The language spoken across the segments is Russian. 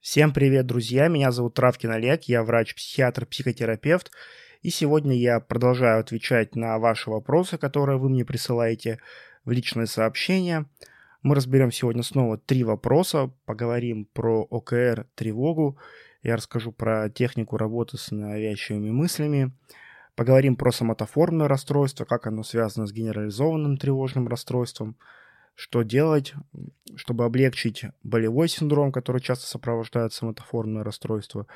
Всем привет, друзья! Меня зовут Травкин Олег, я врач-психиатр, психотерапевт, и сегодня я продолжаю отвечать на ваши вопросы, которые вы мне присылаете в личные сообщения. Мы разберем сегодня снова три вопроса, поговорим про ОКР, тревогу, я расскажу про технику работы с навязчивыми мыслями, поговорим про соматоформное расстройство, как оно связано с генерализованным тревожным расстройством – что делать, чтобы облегчить болевой синдром, который часто сопровождает соматоформное расстройство.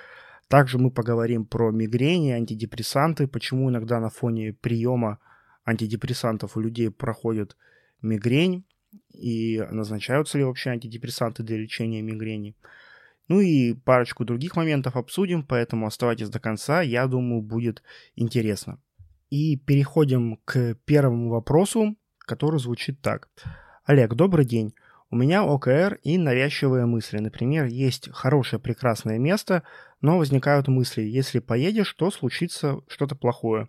Также мы поговорим про мигрени, антидепрессанты, почему иногда на фоне приема антидепрессантов у людей проходит мигрень, и назначаются ли вообще антидепрессанты для лечения мигрени. Ну и парочку других моментов обсудим, поэтому оставайтесь до конца, я думаю, будет интересно. И переходим к первому вопросу, который звучит так. Олег, добрый день. У меня ОКР и навязчивые мысли. Например, есть хорошее прекрасное место, но возникают мысли, если поедешь, то случится что-то плохое.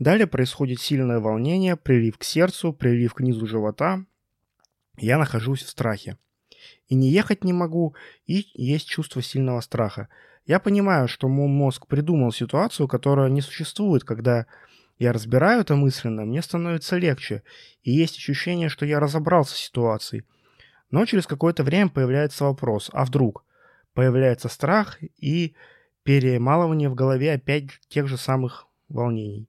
Далее происходит сильное волнение, прилив к сердцу, прилив к низу живота. Я нахожусь в страхе. И не ехать не могу, и есть чувство сильного страха. Я понимаю, что мой мозг придумал ситуацию, которая не существует, когда я разбираю это мысленно, мне становится легче, и есть ощущение, что я разобрался с ситуацией. Но через какое-то время появляется вопрос, а вдруг? Появляется страх и перемалывание в голове опять тех же самых волнений.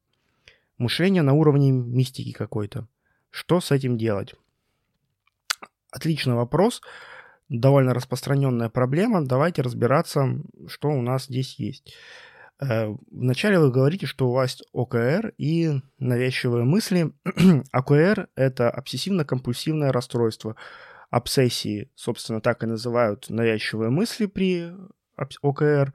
Мышление на уровне мистики какой-то. Что с этим делать? Отличный вопрос. Довольно распространенная проблема. Давайте разбираться, что у нас здесь есть. Э, вначале вы говорите, что у вас ОКР и навязчивые мысли. ОКР – это обсессивно-компульсивное расстройство. Обсессии, собственно, так и называют навязчивые мысли при ОКР.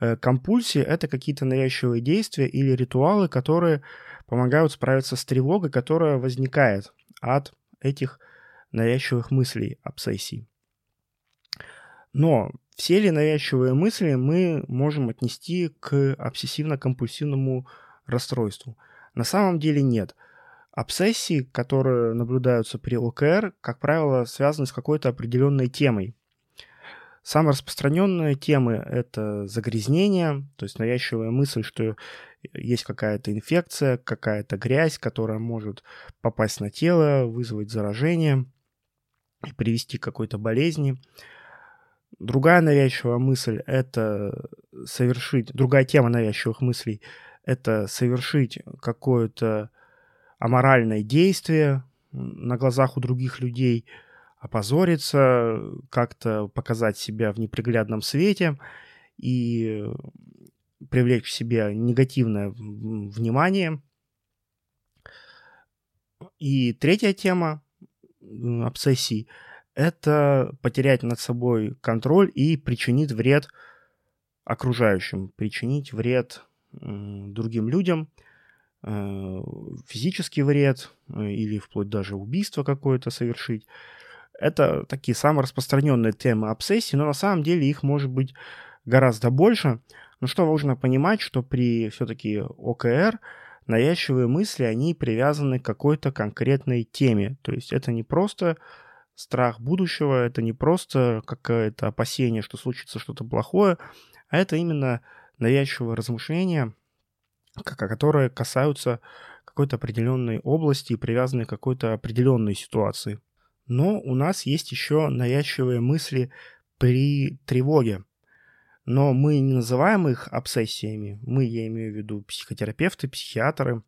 Э, компульсии – это какие-то навязчивые действия или ритуалы, которые помогают справиться с тревогой, которая возникает от этих навязчивых мыслей, обсессий. Но все ли навязчивые мысли мы можем отнести к обсессивно-компульсивному расстройству? На самом деле нет. Обсессии, которые наблюдаются при ОКР, как правило, связаны с какой-то определенной темой. Самые распространенные темы – это загрязнение, то есть навязчивая мысль, что есть какая-то инфекция, какая-то грязь, которая может попасть на тело, вызвать заражение и привести к какой-то болезни – Другая навязчивая мысль — это совершить... Другая тема навязчивых мыслей — это совершить какое-то аморальное действие на глазах у других людей, опозориться, как-то показать себя в неприглядном свете и привлечь к себе негативное внимание. И третья тема обсессий — это потерять над собой контроль и причинит вред окружающим, причинить вред другим людям, э, физический вред э, или вплоть даже убийство какое-то совершить. Это такие самые распространенные темы обсессии, но на самом деле их может быть гораздо больше. Но что важно понимать, что при все-таки ОКР навязчивые мысли, они привязаны к какой-то конкретной теме. То есть это не просто страх будущего — это не просто какое-то опасение, что случится что-то плохое, а это именно навязчивое размышление, которые касаются какой-то определенной области и привязаны к какой-то определенной ситуации. Но у нас есть еще навязчивые мысли при тревоге. Но мы не называем их обсессиями. Мы, я имею в виду психотерапевты, психиатры.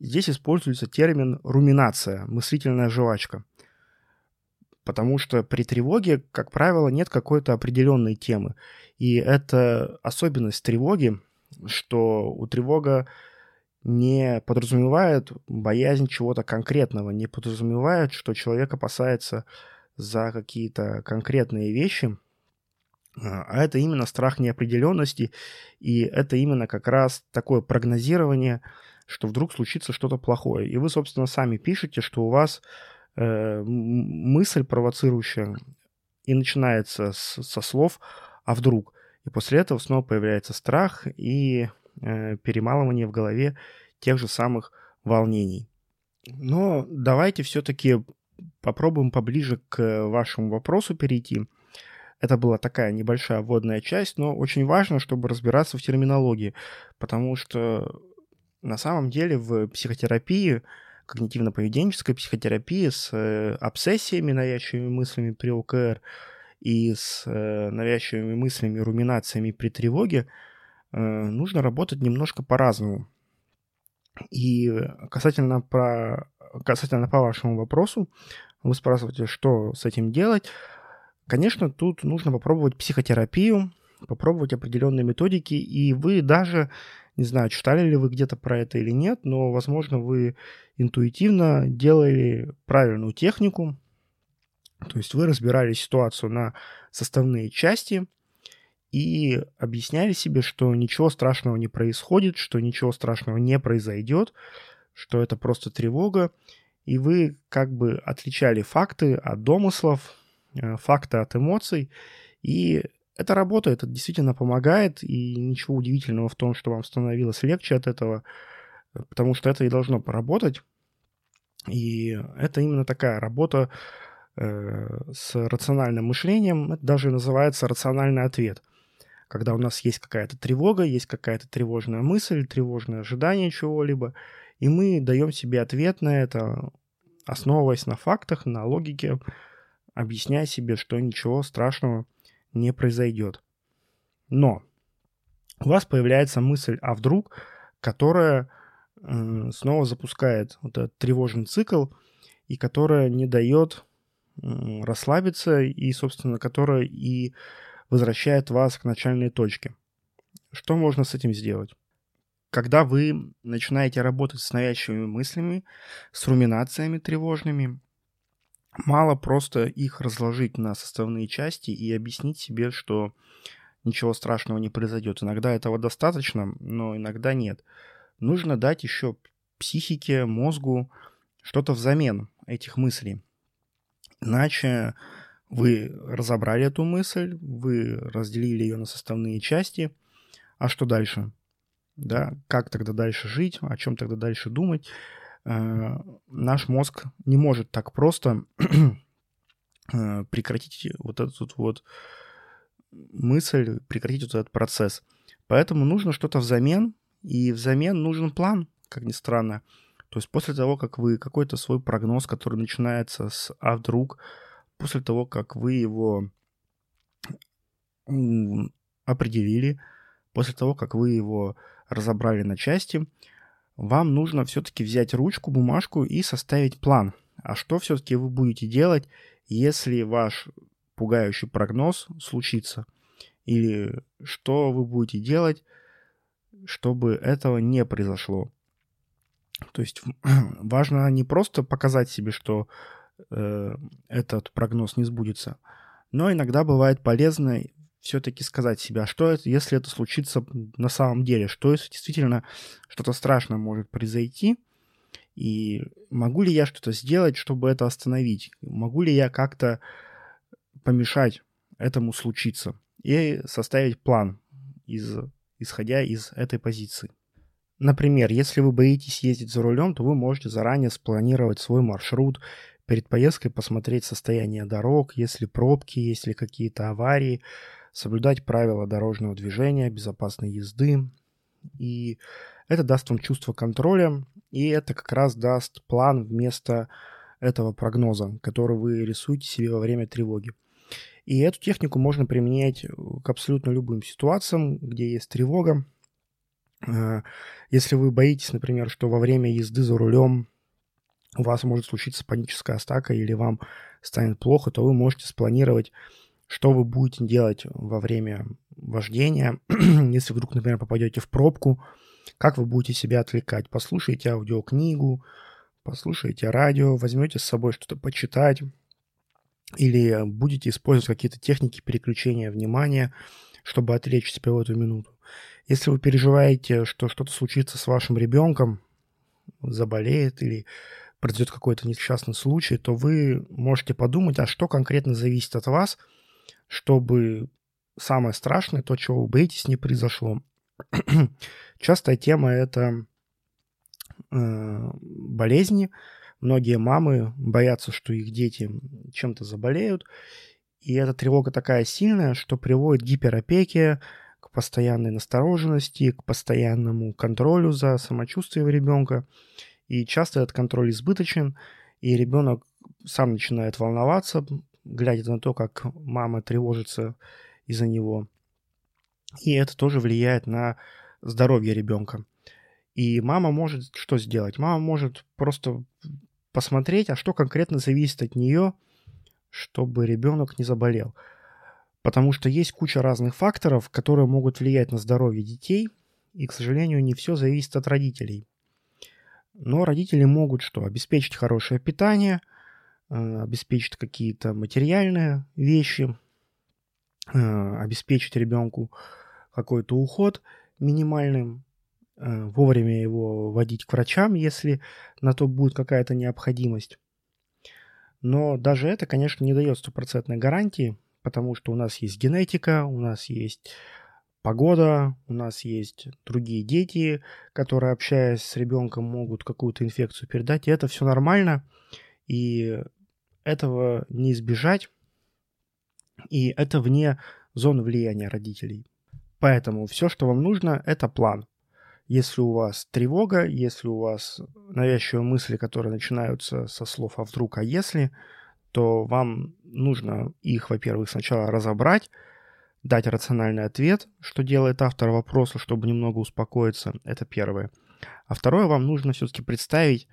Здесь используется термин руминация, мыслительная жвачка. Потому что при тревоге, как правило, нет какой-то определенной темы. И это особенность тревоги, что у тревога не подразумевает боязнь чего-то конкретного, не подразумевает, что человек опасается за какие-то конкретные вещи, а это именно страх неопределенности, и это именно как раз такое прогнозирование, что вдруг случится что-то плохое. И вы, собственно, сами пишете, что у вас э, мысль провоцирующая и начинается с, со слов «а вдруг?». И после этого снова появляется страх и э, перемалывание в голове тех же самых волнений. Но давайте все-таки попробуем поближе к вашему вопросу перейти. Это была такая небольшая вводная часть, но очень важно, чтобы разбираться в терминологии, потому что на самом деле в психотерапии, когнитивно-поведенческой психотерапии с э, обсессиями, навязчивыми мыслями при ОКР и с э, навязчивыми мыслями, руминациями при тревоге э, нужно работать немножко по-разному. И касательно, про, касательно по вашему вопросу, вы спрашиваете, что с этим делать. Конечно, тут нужно попробовать психотерапию, попробовать определенные методики, и вы даже, не знаю, читали ли вы где-то про это или нет, но, возможно, вы интуитивно делали правильную технику, то есть вы разбирали ситуацию на составные части и объясняли себе, что ничего страшного не происходит, что ничего страшного не произойдет, что это просто тревога, и вы как бы отличали факты от домыслов, Э, факты от эмоций. И это работает, это действительно помогает, и ничего удивительного в том, что вам становилось легче от этого, потому что это и должно поработать. И это именно такая работа э, с рациональным мышлением, это даже называется рациональный ответ. Когда у нас есть какая-то тревога, есть какая-то тревожная мысль, тревожное ожидание чего-либо, и мы даем себе ответ на это, основываясь на фактах, на логике, объясняя себе, что ничего страшного не произойдет. Но у вас появляется мысль, а вдруг, которая э, снова запускает вот этот тревожный цикл, и которая не дает э, расслабиться, и, собственно, которая и возвращает вас к начальной точке. Что можно с этим сделать? Когда вы начинаете работать с навязчивыми мыслями, с руминациями тревожными, Мало просто их разложить на составные части и объяснить себе, что ничего страшного не произойдет. Иногда этого достаточно, но иногда нет. Нужно дать еще психике, мозгу что-то взамен этих мыслей. Иначе вы разобрали эту мысль, вы разделили ее на составные части, а что дальше? Да, как тогда дальше жить, о чем тогда дальше думать? Э, наш мозг не может так просто э, прекратить вот эту вот мысль, прекратить вот этот процесс. Поэтому нужно что-то взамен, и взамен нужен план, как ни странно. То есть после того, как вы какой-то свой прогноз, который начинается с «а вдруг», после того, как вы его определили, после того, как вы его разобрали на части, вам нужно все-таки взять ручку, бумажку и составить план. А что все-таки вы будете делать, если ваш пугающий прогноз случится? Или что вы будете делать, чтобы этого не произошло? То есть важно не просто показать себе, что э, этот прогноз не сбудется, но иногда бывает полезно все-таки сказать себе, а что это, если это случится на самом деле, что если действительно что-то страшное может произойти, и могу ли я что-то сделать, чтобы это остановить? Могу ли я как-то помешать этому случиться? И составить план, из, исходя из этой позиции. Например, если вы боитесь ездить за рулем, то вы можете заранее спланировать свой маршрут, перед поездкой посмотреть состояние дорог, если пробки, если какие-то аварии, соблюдать правила дорожного движения, безопасной езды. И это даст вам чувство контроля, и это как раз даст план вместо этого прогноза, который вы рисуете себе во время тревоги. И эту технику можно применять к абсолютно любым ситуациям, где есть тревога. Э, если вы боитесь, например, что во время езды за рулем у вас может случиться паническая атака или вам станет плохо, то вы можете спланировать что вы будете делать во время вождения, если вдруг, например, попадете в пробку, как вы будете себя отвлекать. Послушайте аудиокнигу, послушайте радио, возьмете с собой что-то почитать, или будете использовать какие-то техники переключения внимания, чтобы отвлечь себя в эту минуту. Если вы переживаете, что что-то случится с вашим ребенком, заболеет или произойдет какой-то несчастный случай, то вы можете подумать, а что конкретно зависит от вас – чтобы самое страшное, то, чего вы боитесь, не произошло. Частая тема – это э, болезни. Многие мамы боятся, что их дети чем-то заболеют. И эта тревога такая сильная, что приводит к гиперопеке, к постоянной настороженности, к постоянному контролю за самочувствием ребенка. И часто этот контроль избыточен, и ребенок сам начинает волноваться, глядя на то, как мама тревожится из-за него. И это тоже влияет на здоровье ребенка. И мама может что сделать? Мама может просто посмотреть, а что конкретно зависит от нее, чтобы ребенок не заболел. Потому что есть куча разных факторов, которые могут влиять на здоровье детей, и, к сожалению, не все зависит от родителей. Но родители могут что? Обеспечить хорошее питание, обеспечить какие-то материальные вещи, э, обеспечить ребенку какой-то уход минимальным, э, вовремя его водить к врачам, если на то будет какая-то необходимость. Но даже это, конечно, не дает стопроцентной гарантии, потому что у нас есть генетика, у нас есть погода, у нас есть другие дети, которые, общаясь с ребенком, могут какую-то инфекцию передать, и это все нормально, и этого не избежать, и это вне зоны влияния родителей. Поэтому все, что вам нужно, это план. Если у вас тревога, если у вас навязчивые мысли, которые начинаются со слов «а вдруг», «а если», то вам нужно их, во-первых, сначала разобрать, дать рациональный ответ, что делает автор вопроса, чтобы немного успокоиться. Это первое. А второе, вам нужно все-таки представить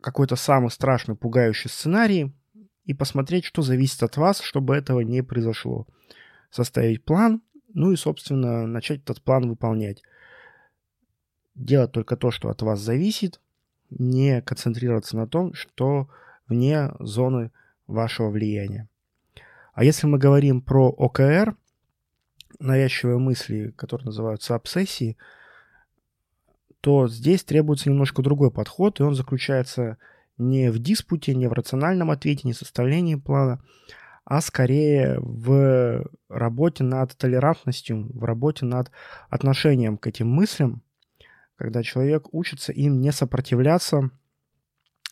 какой-то самый страшный, пугающий сценарий и посмотреть, что зависит от вас, чтобы этого не произошло. Составить план, ну и, собственно, начать этот план выполнять. Делать только то, что от вас зависит, не концентрироваться на том, что вне зоны вашего влияния. А если мы говорим про ОКР, навязчивые мысли, которые называются обсессии, то здесь требуется немножко другой подход, и он заключается не в диспуте, не в рациональном ответе, не в составлении плана, а скорее в работе над толерантностью, в работе над отношением к этим мыслям, когда человек учится им не сопротивляться,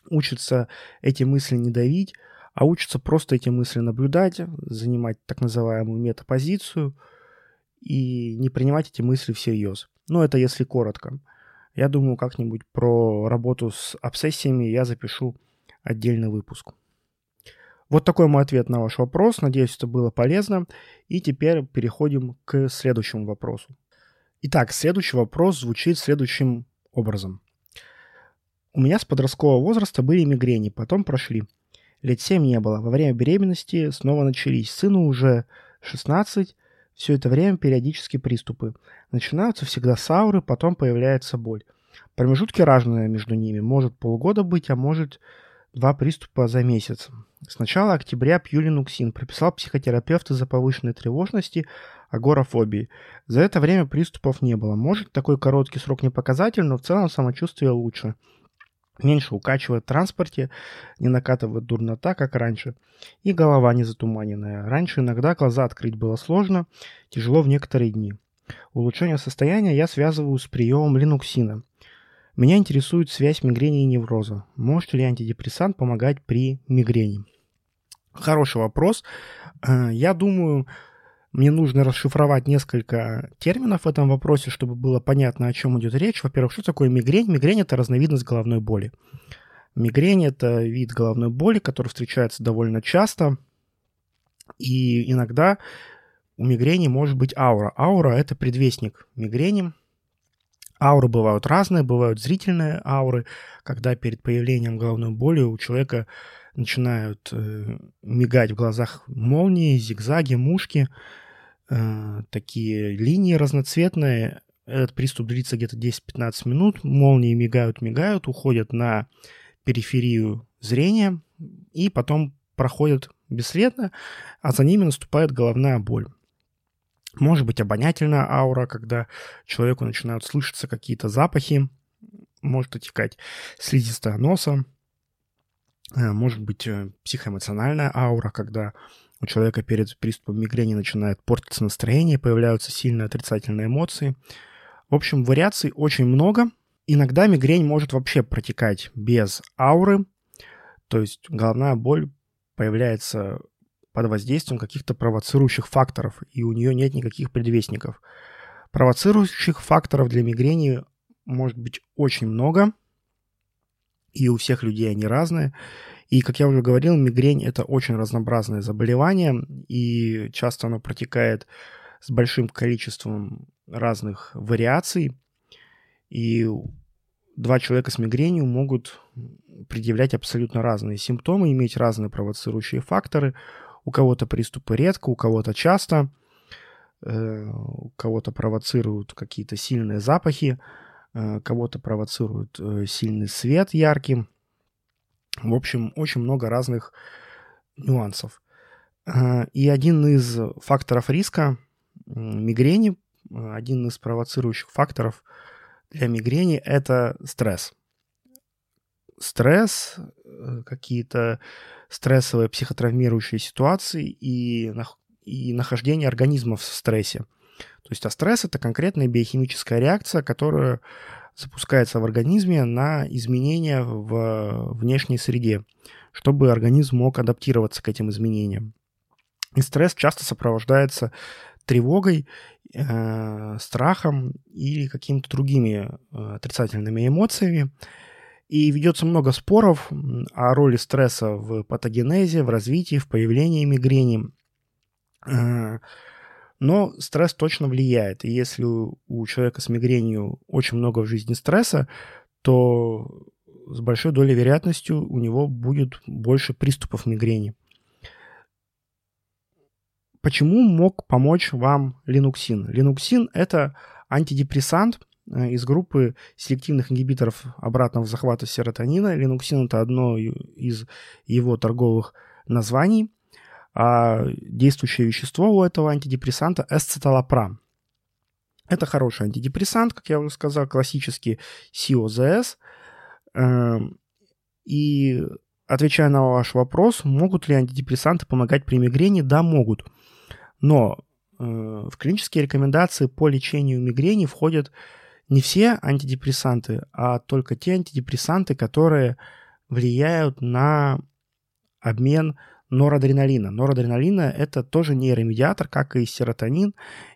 учится эти мысли не давить, а учится просто эти мысли наблюдать, занимать так называемую метапозицию и не принимать эти мысли всерьез. Ну, это если коротко. Я думаю, как-нибудь про работу с обсессиями я запишу отдельный выпуск. Вот такой мой ответ на ваш вопрос. Надеюсь, это было полезно. И теперь переходим к следующему вопросу. Итак, следующий вопрос звучит следующим образом. У меня с подросткового возраста были мигрени, потом прошли. Лет 7 не было. Во время беременности снова начались. Сыну уже 16. Все это время периодически приступы. Начинаются всегда с ауры, потом появляется боль. Промежутки разные между ними. Может полгода быть, а может два приступа за месяц. С начала октября пью линуксин. Прописал психотерапевт из-за повышенной тревожности, агорафобии. За это время приступов не было. Может, такой короткий срок не показатель, но в целом самочувствие лучше меньше укачивает в транспорте, не накатывает дурнота, как раньше, и голова не затуманенная. Раньше иногда глаза открыть было сложно, тяжело в некоторые дни. Улучшение состояния я связываю с приемом линуксина. Меня интересует связь мигрени и невроза. Может ли антидепрессант помогать при мигрени? Хороший вопрос. Э, я думаю, мне нужно расшифровать несколько терминов в этом вопросе, чтобы было понятно, о чем идет речь. Во-первых, что такое мигрень? Мигрень – это разновидность головной боли. Мигрень – это вид головной боли, который встречается довольно часто. И иногда у мигрени может быть аура. Аура – это предвестник мигрени. Ауры бывают разные, бывают зрительные ауры, когда перед появлением головной боли у человека начинают э, мигать в глазах молнии, зигзаги, мушки, э, такие линии разноцветные. Этот приступ длится где-то 10-15 минут, молнии мигают, мигают, уходят на периферию зрения и потом проходят бесследно, а за ними наступает головная боль. Может быть обонятельная аура, когда человеку начинают слышаться какие-то запахи, может отекать слизистая носа, может быть э, психоэмоциональная аура, когда у человека перед приступом мигрени начинает портиться настроение, появляются сильные отрицательные эмоции. В общем, вариаций очень много. Иногда мигрень может вообще протекать без ауры, то есть головная боль появляется под воздействием каких-то провоцирующих факторов, и у нее нет никаких предвестников. Провоцирующих факторов для мигрени может быть очень много, и у всех людей они разные. И, как я уже говорил, мигрень – это очень разнообразное заболевание, и часто оно протекает с большим количеством разных вариаций. И два человека с мигренью могут предъявлять абсолютно разные симптомы, иметь разные провоцирующие факторы. У кого-то приступы редко, у кого-то часто, э, у кого-то провоцируют какие-то сильные запахи, кого-то провоцирует э, сильный свет яркий – в общем, очень много разных нюансов. А, и один из факторов риска мигрени, один из провоцирующих факторов для мигрени – это стресс. Стресс, э, какие-то стрессовые психотравмирующие ситуации и, и нахождение организма в стрессе. То есть а стресс – это конкретная биохимическая реакция, которая запускается в организме на изменения в внешней среде, чтобы организм мог адаптироваться к этим изменениям. И стресс часто сопровождается тревогой, э, страхом или какими-то другими э, отрицательными эмоциями. И ведется много споров о роли стресса в патогенезе, в развитии, в появлении мигрени. Э, но стресс точно влияет. И если у человека с мигренью очень много в жизни стресса, то с большой долей вероятностью у него будет больше приступов мигрени. Почему мог помочь вам линуксин? Линуксин – это антидепрессант э, из группы селективных ингибиторов обратного захвата серотонина. Линуксин – это одно из его торговых названий а действующее вещество у этого антидепрессанта эсцеталопрам. Это хороший антидепрессант, как я уже сказал, классический COZS. Эм, и отвечая на ваш вопрос, могут ли антидепрессанты помогать при мигрени? Да, могут. Но э, в клинические рекомендации по лечению мигрени входят не все антидепрессанты, а только те антидепрессанты, которые влияют на обмен норадреналина. Норадреналина – это тоже нейромедиатор, как и серотонин,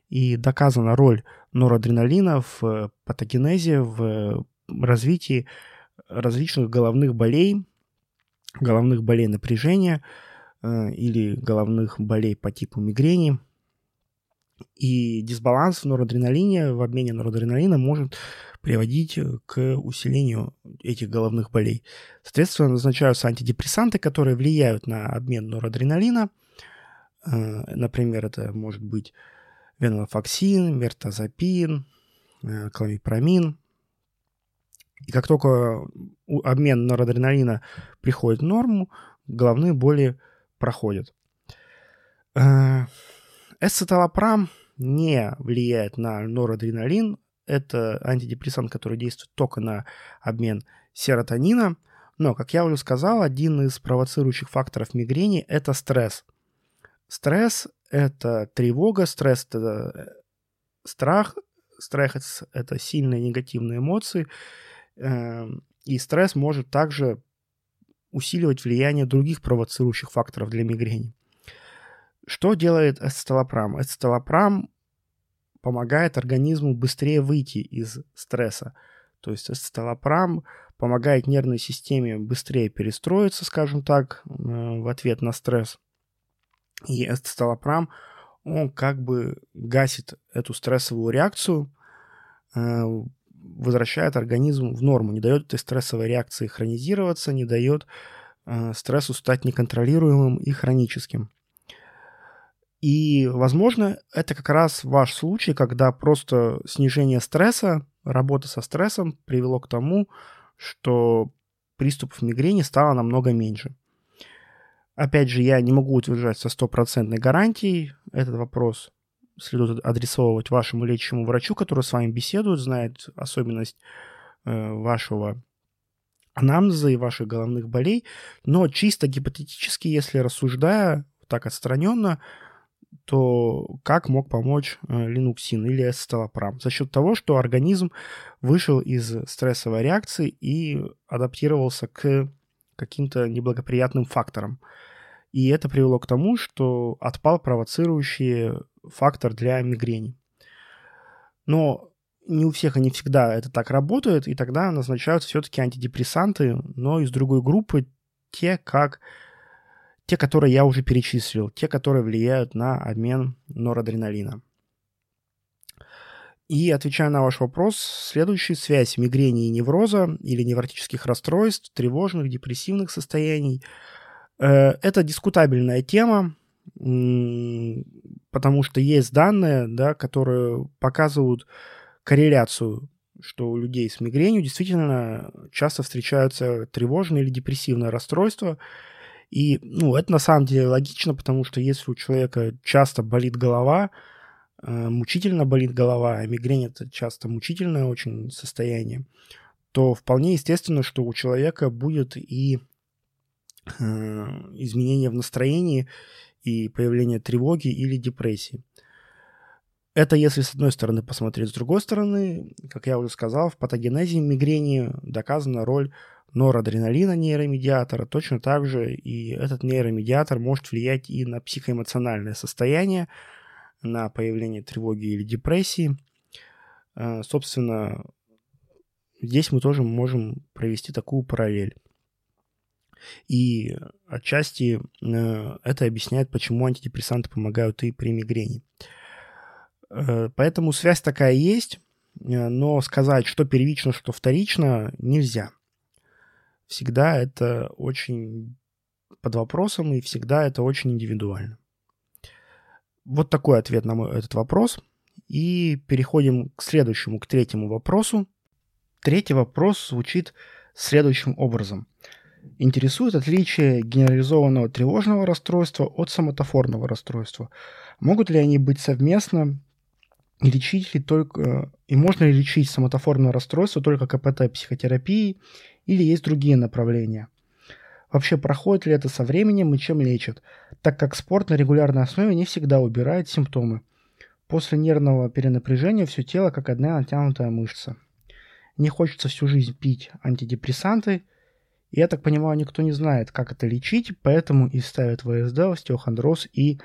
и доказана роль норадреналина в патогенезе, в развитии различных головных болей, головных болей напряжения э, или головных болей по типу мигрени – и дисбаланс в норадреналине, в обмене норадреналина может приводить к усилению этих головных болей. Соответственно, назначаются антидепрессанты, которые влияют на обмен норадреналина. Э, например, это может быть венлофоксин, мертазапин, э, кламипромин. И как только обмен норадреналина приходит в норму, головные боли проходят. Э, Эсцеталопрам не влияет на норадреналин. Это антидепрессант, который действует только на обмен серотонина. Но, как я уже сказал, один из провоцирующих факторов мигрени – это стресс. Стресс – это тревога, стресс – это э, страх, стресс – это сильные негативные эмоции, эм, и стресс может также усиливать влияние других провоцирующих факторов для мигрени. Что делает эцеталопрам? Эцеталопрам помогает организму быстрее выйти из стресса. То есть эцеталопрам помогает нервной системе быстрее перестроиться, скажем так, э, в ответ на стресс. И эцеталопрам, он как бы гасит эту стрессовую реакцию, э, возвращает организм в норму, не дает этой стрессовой реакции хронизироваться, не дает э, стрессу стать неконтролируемым и хроническим. И, возможно, это как раз ваш случай, когда просто снижение стресса, работа со стрессом привело к тому, что приступов мигрени стало намного меньше. Опять же, я не могу утверждать со стопроцентной гарантией этот вопрос. Следует адресовывать вашему лечащему врачу, который с вами беседует, знает особенность э, вашего анамнеза и ваших головных болей. Но чисто гипотетически, если рассуждая так отстраненно, то как мог помочь линуксин или эсцеталопрам? За счет того, что организм вышел из стрессовой реакции и адаптировался к каким-то неблагоприятным факторам. И это привело к тому, что отпал провоцирующий фактор для мигрени. Но не у всех и не всегда это так работает, и тогда назначаются все-таки антидепрессанты, но из другой группы, те, как те, которые я уже перечислил, те, которые влияют на обмен норадреналина. И отвечая на ваш вопрос, следующая связь мигрени и невроза или невротических расстройств, тревожных, депрессивных состояний. Э, это дискутабельная тема, потому что есть данные, да, которые показывают корреляцию, что у людей с мигренью действительно часто встречаются тревожные или депрессивные расстройства. И ну, это на самом деле логично, потому что если у человека часто болит голова, э, мучительно болит голова, а мигрень это часто мучительное очень состояние, то вполне естественно, что у человека будет и э, изменение в настроении и появление тревоги или депрессии. Это если с одной стороны посмотреть, с другой стороны, как я уже сказал, в патогенезе мигрени доказана роль норадреналина нейромедиатора, точно так же и этот нейромедиатор может влиять и на психоэмоциональное состояние, на появление тревоги или депрессии. А, собственно, здесь мы тоже можем провести такую параллель. И отчасти э, это объясняет, почему антидепрессанты помогают и при мигрени. Э, поэтому связь такая есть, э, но сказать, что первично, что вторично, нельзя. Всегда это очень под вопросом, и всегда это очень индивидуально. Вот такой ответ на мой, этот вопрос. И переходим к следующему, к третьему вопросу. Третий вопрос звучит следующим образом. Интересует отличие генерализованного тревожного расстройства от соматофорного расстройства. Могут ли они быть совместно и лечить ли только... И можно ли лечить соматоформное расстройство только КПТ-психотерапией или есть другие направления? Вообще, проходит ли это со временем и чем лечат, так как спорт на регулярной основе не всегда убирает симптомы. После нервного перенапряжения все тело как одна натянутая мышца. Не хочется всю жизнь пить антидепрессанты, и я так понимаю, никто не знает, как это лечить, поэтому и ставят ВСД, остеохондроз и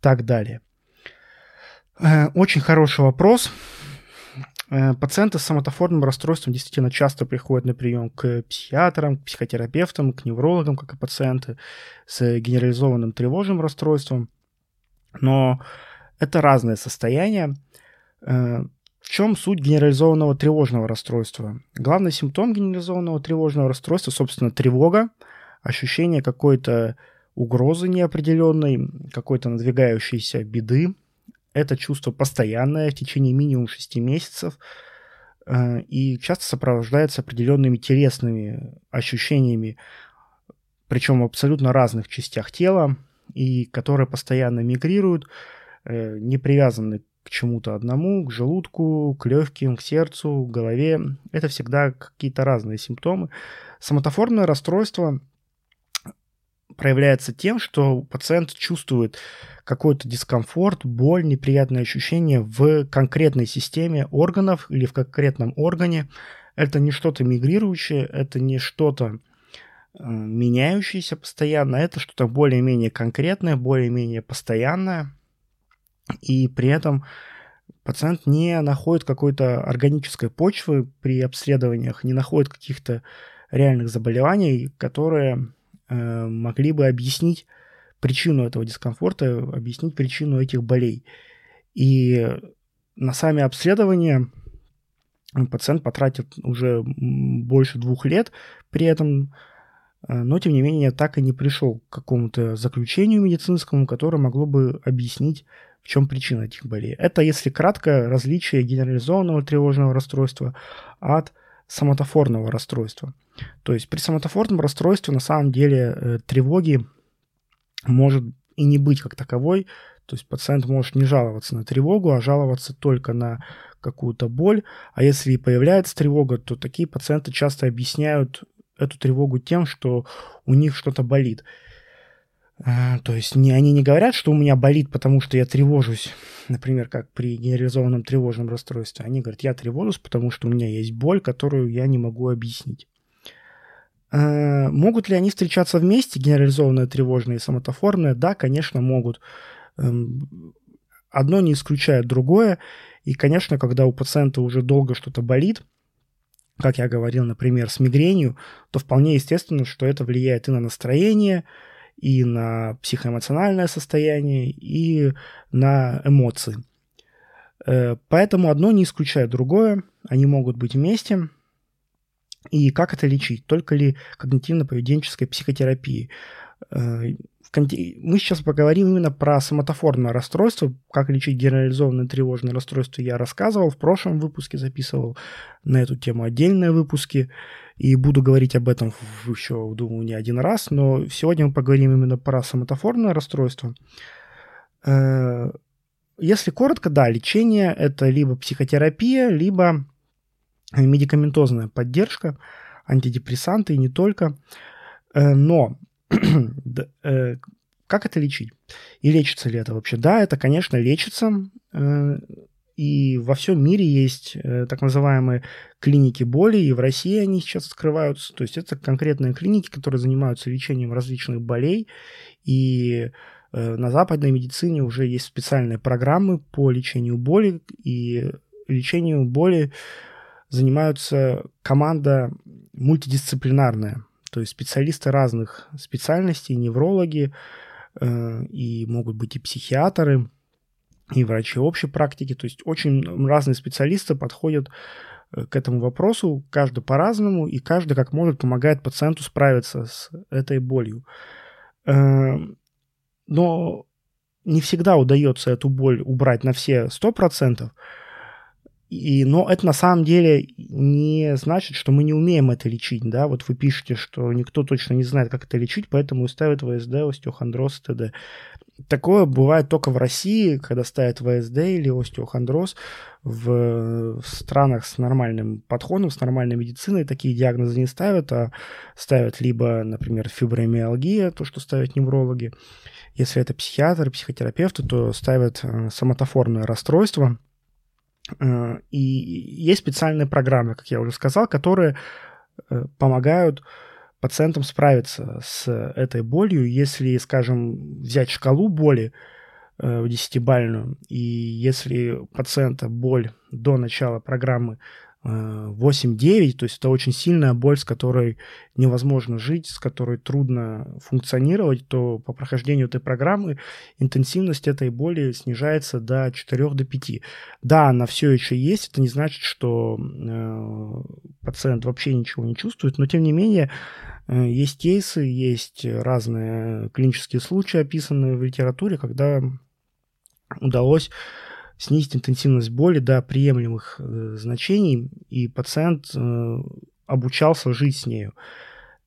так далее. Э, очень хороший вопрос. Э, пациенты с соматоформным расстройством действительно часто приходят на прием к психиатрам, к психотерапевтам, к неврологам, как и пациенты с генерализованным тревожным расстройством. Но это разные состояния. Э, в чем суть генерализованного тревожного расстройства? Главный симптом генерализованного тревожного расстройства, собственно, тревога, ощущение какой-то угрозы неопределенной, какой-то надвигающейся беды, это чувство постоянное в течение минимум 6 месяцев э, и часто сопровождается определенными телесными ощущениями, причем в абсолютно разных частях тела, и которые постоянно мигрируют, э, не привязаны к чему-то одному, к желудку, к легким, к сердцу, к голове. Это всегда какие-то разные симптомы. Соматоформное расстройство проявляется тем, что пациент чувствует какой-то дискомфорт, боль, неприятные ощущения в конкретной системе органов или в конкретном органе. Это не что-то мигрирующее, это не что-то э, меняющееся постоянно, это что-то более-менее конкретное, более-менее постоянное. И при этом пациент не находит какой-то органической почвы при обследованиях, не находит каких-то реальных заболеваний, которые могли бы объяснить причину этого дискомфорта, объяснить причину этих болей. И на сами обследования пациент потратит уже больше двух лет, при этом, э, но тем не менее так и не пришел к какому-то заключению медицинскому, которое могло бы объяснить, в чем причина этих болей. Это, если кратко, различие генерализованного тревожного расстройства от соматофорного расстройства. То есть при соматофорном расстройстве на самом деле э, тревоги может и не быть как таковой. То есть пациент может не жаловаться на тревогу, а жаловаться только на какую-то боль. А если и появляется тревога, то такие пациенты часто объясняют эту тревогу тем, что у них что-то болит. А, то есть не, они не говорят, что у меня болит, потому что я тревожусь, например, как при генерализованном тревожном расстройстве. Они говорят, я тревожусь, потому что у меня есть боль, которую я не могу объяснить. Э, могут ли они встречаться вместе, генерализованные тревожные и соматофорные? Да, конечно, могут. Эм, одно не исключает другое. И, конечно, когда у пациента уже долго что-то болит, как я говорил, например, с мигренью, то вполне естественно, что это влияет и на настроение, и на психоэмоциональное состояние, и на эмоции. Э, поэтому одно не исключает другое, они могут быть вместе. И как это лечить? Только ли когнитивно-поведенческой психотерапии? Э, мы сейчас поговорим именно про соматофорное расстройство. Как лечить генерализованное тревожное расстройство я рассказывал. В прошлом выпуске записывал на эту тему отдельные выпуски. И буду говорить об этом еще, думаю, не один раз. Но сегодня мы поговорим именно про соматофорное расстройство. Э, если коротко, да, лечение – это либо психотерапия, либо медикаментозная поддержка, антидепрессанты и не только. Э, но Э, как это лечить? И лечится ли это вообще? Да, это, конечно, лечится. Э, и во всем мире есть э, так называемые клиники боли, и в России они сейчас открываются. То есть это конкретные клиники, которые занимаются лечением различных болей. И на западной медицине уже есть специальные программы по лечению боли, и лечению боли занимаются команда мультидисциплинарная. То есть специалисты разных специальностей, неврологи, э, и могут быть и психиатры, и врачи общей практики. То есть очень разные специалисты подходят э, к этому вопросу, каждый по-разному, и каждый как может помогает пациенту справиться с этой болью. Э, но не всегда удается эту боль убрать на все 100%, и, но это на самом деле не значит, что мы не умеем это лечить, да, вот вы пишете, что никто точно не знает, как это лечить, поэтому ставят ВСД, остеохондроз т.д. Такое бывает только в России, когда ставят ВСД или остеохондроз в, в странах с нормальным подходом, с нормальной медициной такие диагнозы не ставят, а ставят либо, например, фибромиалгия, то, что ставят неврологи. Если это психиатры, психотерапевты, то ставят э, соматофорное расстройство – Э, и есть специальные программы, как я уже сказал, которые э, помогают пациентам справиться с этой болью. Если, скажем, взять шкалу боли э, десятибальную, и если пациента боль до начала программы 8-9, то есть это очень сильная боль, с которой невозможно жить, с которой трудно функционировать, то по прохождению этой программы интенсивность этой боли снижается до 4 до 5. Да, она все еще есть, это не значит, что э, пациент вообще ничего не чувствует, но тем не менее э, есть кейсы, есть разные клинические случаи, описанные в литературе, когда удалось снизить интенсивность боли до приемлемых э, значений, и пациент э, обучался жить с нею.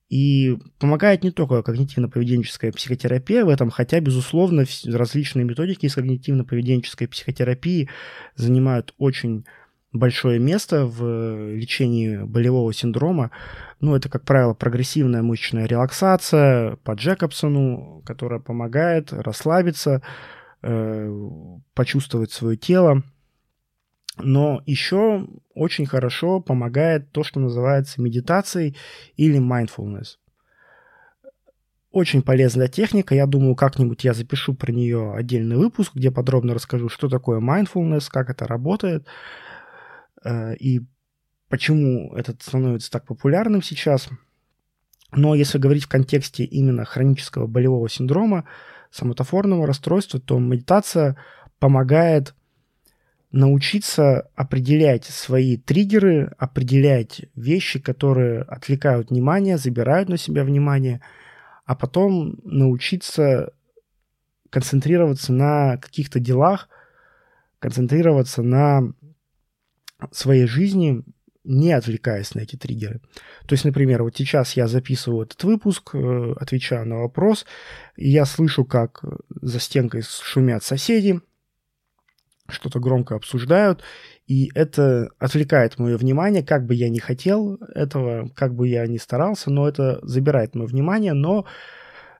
И помогает не только когнитивно-поведенческая психотерапия в этом, хотя, безусловно, различные методики из когнитивно-поведенческой психотерапии занимают очень большое место в лечении болевого синдрома. Ну, это, как правило, прогрессивная мышечная релаксация по Джекобсону, которая помогает расслабиться, Э, почувствовать свое тело. Но еще очень хорошо помогает то, что называется медитацией или mindfulness. Очень полезная техника. Я думаю, как-нибудь я запишу про нее отдельный выпуск, где подробно расскажу, что такое mindfulness, как это работает э, и почему это становится так популярным сейчас. Но если говорить в контексте именно хронического болевого синдрома, соматофорного расстройства, то медитация помогает научиться определять свои триггеры, определять вещи, которые отвлекают внимание, забирают на себя внимание, а потом научиться концентрироваться на каких-то делах, концентрироваться на своей жизни не отвлекаясь на эти триггеры. То есть, например, вот сейчас я записываю этот выпуск, э, отвечаю на вопрос, и я слышу, как за стенкой шумят соседи, что-то громко обсуждают, и это отвлекает мое внимание, как бы я ни хотел этого, как бы я ни старался, но это забирает мое внимание, но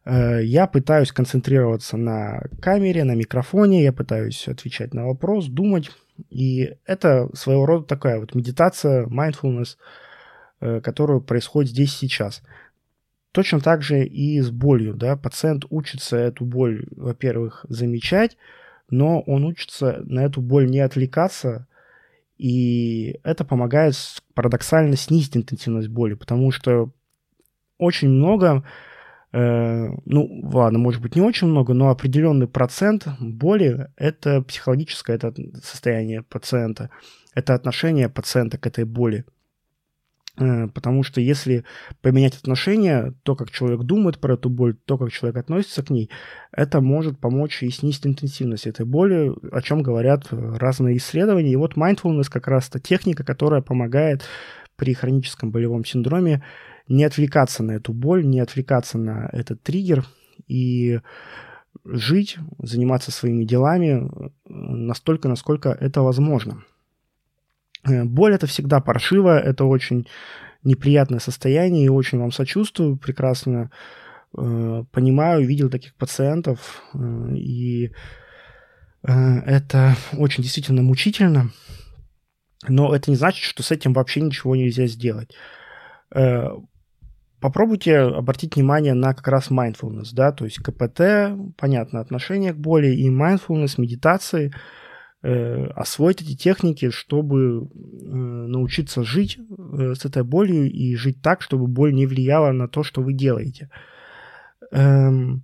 э, я пытаюсь концентрироваться на камере, на микрофоне, я пытаюсь отвечать на вопрос, думать, и это своего рода такая вот медитация, mindfulness, э, которая происходит здесь сейчас. Точно так же и с болью. Да? Пациент учится эту боль, во-первых, замечать, но он учится на эту боль не отвлекаться, и это помогает парадоксально снизить интенсивность боли, потому что очень много, ну ладно, может быть не очень много, но определенный процент боли – это психологическое это состояние пациента, это отношение пациента к этой боли. Э, потому что если поменять отношение, то, как человек думает про эту боль, то, как человек относится к ней, это может помочь и снизить интенсивность этой боли, о чем говорят разные исследования. И вот mindfulness как раз та техника, которая помогает при хроническом болевом синдроме не отвлекаться на эту боль, не отвлекаться на этот триггер и жить, заниматься своими делами настолько, насколько это возможно. Э, боль это всегда паршиво, это очень неприятное состояние, и очень вам сочувствую, прекрасно э, понимаю, видел таких пациентов, э, и э, это очень действительно мучительно, но это не значит, что с этим вообще ничего нельзя сделать. Э, попробуйте обратить внимание на как раз mindfulness, да, то есть КПТ, понятно, отношение к боли, и mindfulness, медитации – э, освоить эти техники, чтобы э, научиться жить э, с этой болью и жить так, чтобы боль не влияла на то, что вы делаете. Эм,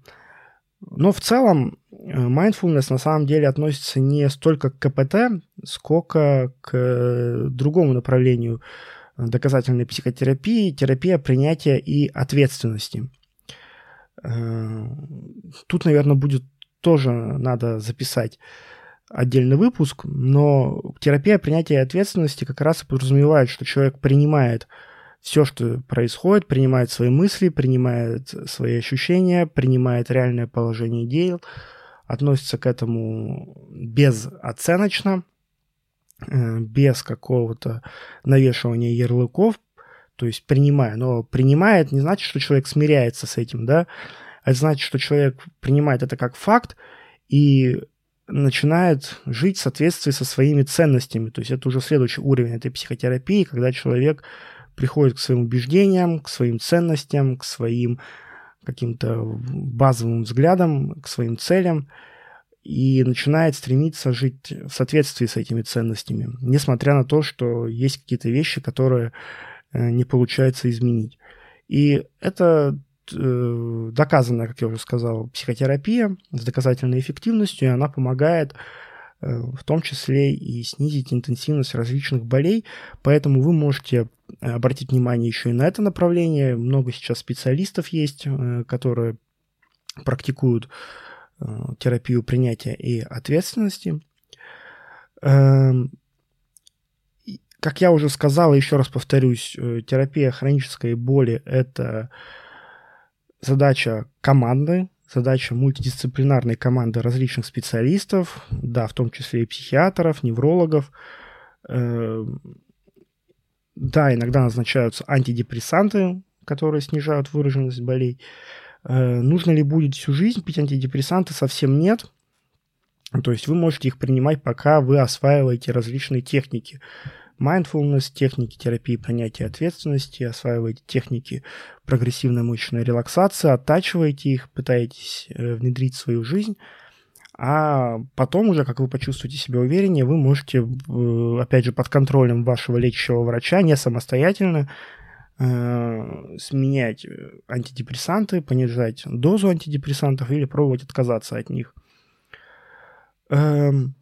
но в целом э, mindfulness на самом деле относится не столько к КПТ, сколько к другому направлению доказательной психотерапии, терапия принятия и ответственности. Э, тут, наверное, будет тоже надо записать отдельный выпуск, но терапия принятия ответственности как раз и подразумевает, что человек принимает все, что происходит, принимает свои мысли, принимает свои ощущения, принимает реальное положение дел, относится к этому безоценочно, без какого-то навешивания ярлыков, то есть принимая. Но принимает не значит, что человек смиряется с этим, да, это значит, что человек принимает это как факт, и начинает жить в соответствии со своими ценностями. То есть это уже следующий уровень этой психотерапии, когда человек приходит к своим убеждениям, к своим ценностям, к своим каким-то базовым взглядам, к своим целям и начинает стремиться жить в соответствии с этими ценностями, несмотря на то, что есть какие-то вещи, которые э, не получается изменить. И это э, доказанная, как я уже сказал, психотерапия с доказательной эффективностью, и она помогает э, в том числе и снизить интенсивность различных болей, поэтому вы можете обратить внимание еще и на это направление. Много сейчас специалистов есть, которые практикуют терапию принятия и ответственности. Э, как я уже сказал, еще раз повторюсь, э, терапия хронической боли – это задача команды, задача мультидисциплинарной команды различных специалистов, да, в том числе и психиатров, неврологов. Э, да, иногда назначаются антидепрессанты, которые снижают выраженность болей. Э, нужно ли будет всю жизнь пить антидепрессанты? Совсем нет. То есть вы можете их принимать, пока вы осваиваете различные техники mindfulness, техники терапии принятия ответственности, осваиваете техники прогрессивной мышечной релаксации, оттачиваете их, пытаетесь э, внедрить в свою жизнь, а потом уже, как вы почувствуете себя увереннее, вы можете, э, опять же, под контролем вашего лечащего врача, не самостоятельно, сменять антидепрессанты, понижать дозу антидепрессантов или пробовать отказаться от них. Эм,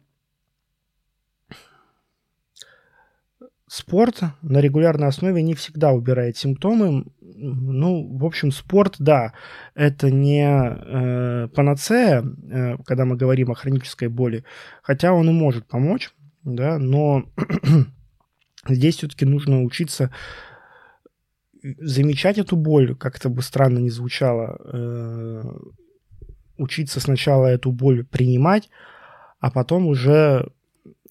спорт на регулярной основе не всегда убирает симптомы. Ну, в общем, спорт, да, это не э, панацея, э, когда мы говорим о хронической боли, хотя он и может помочь, да, но здесь все-таки нужно учиться замечать эту боль, как это бы странно ни звучало, э, учиться сначала эту боль принимать, а потом уже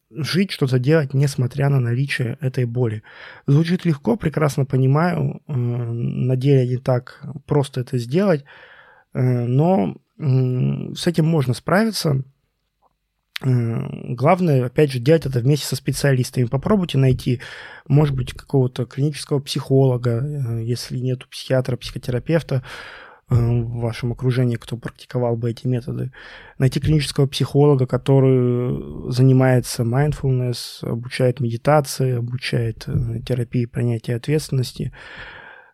жить, что-то делать, несмотря на наличие этой боли. Звучит легко, прекрасно понимаю, э, на деле не так просто это сделать, э, но с этим можно справиться. Главное, опять же, делать это вместе со специалистами. Попробуйте найти, может быть, какого-то клинического психолога, если нет психиатра, психотерапевта в вашем окружении, кто практиковал бы эти методы. Найти клинического психолога, который занимается mindfulness, обучает медитации, обучает терапии принятия ответственности.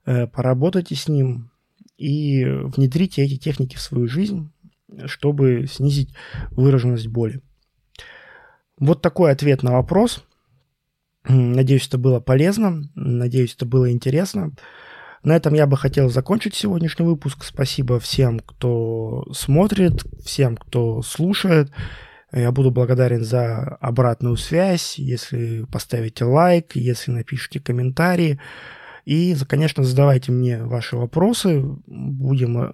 Поработайте с ним и внедрите эти техники в свою жизнь, чтобы снизить выраженность боли. Вот такой ответ на вопрос. Надеюсь, это было полезно. Надеюсь, это было интересно. На этом я бы хотел закончить сегодняшний выпуск. Спасибо всем, кто смотрит, всем, кто слушает. Я буду благодарен за обратную связь, если поставите лайк, если напишите комментарии. И, конечно, задавайте мне ваши вопросы. Будем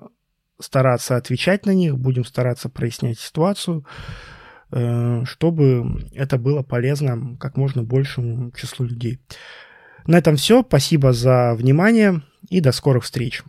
стараться отвечать на них, будем стараться прояснять ситуацию. Э, чтобы это было полезно как можно большему числу людей. На этом все. Спасибо за внимание и до скорых встреч.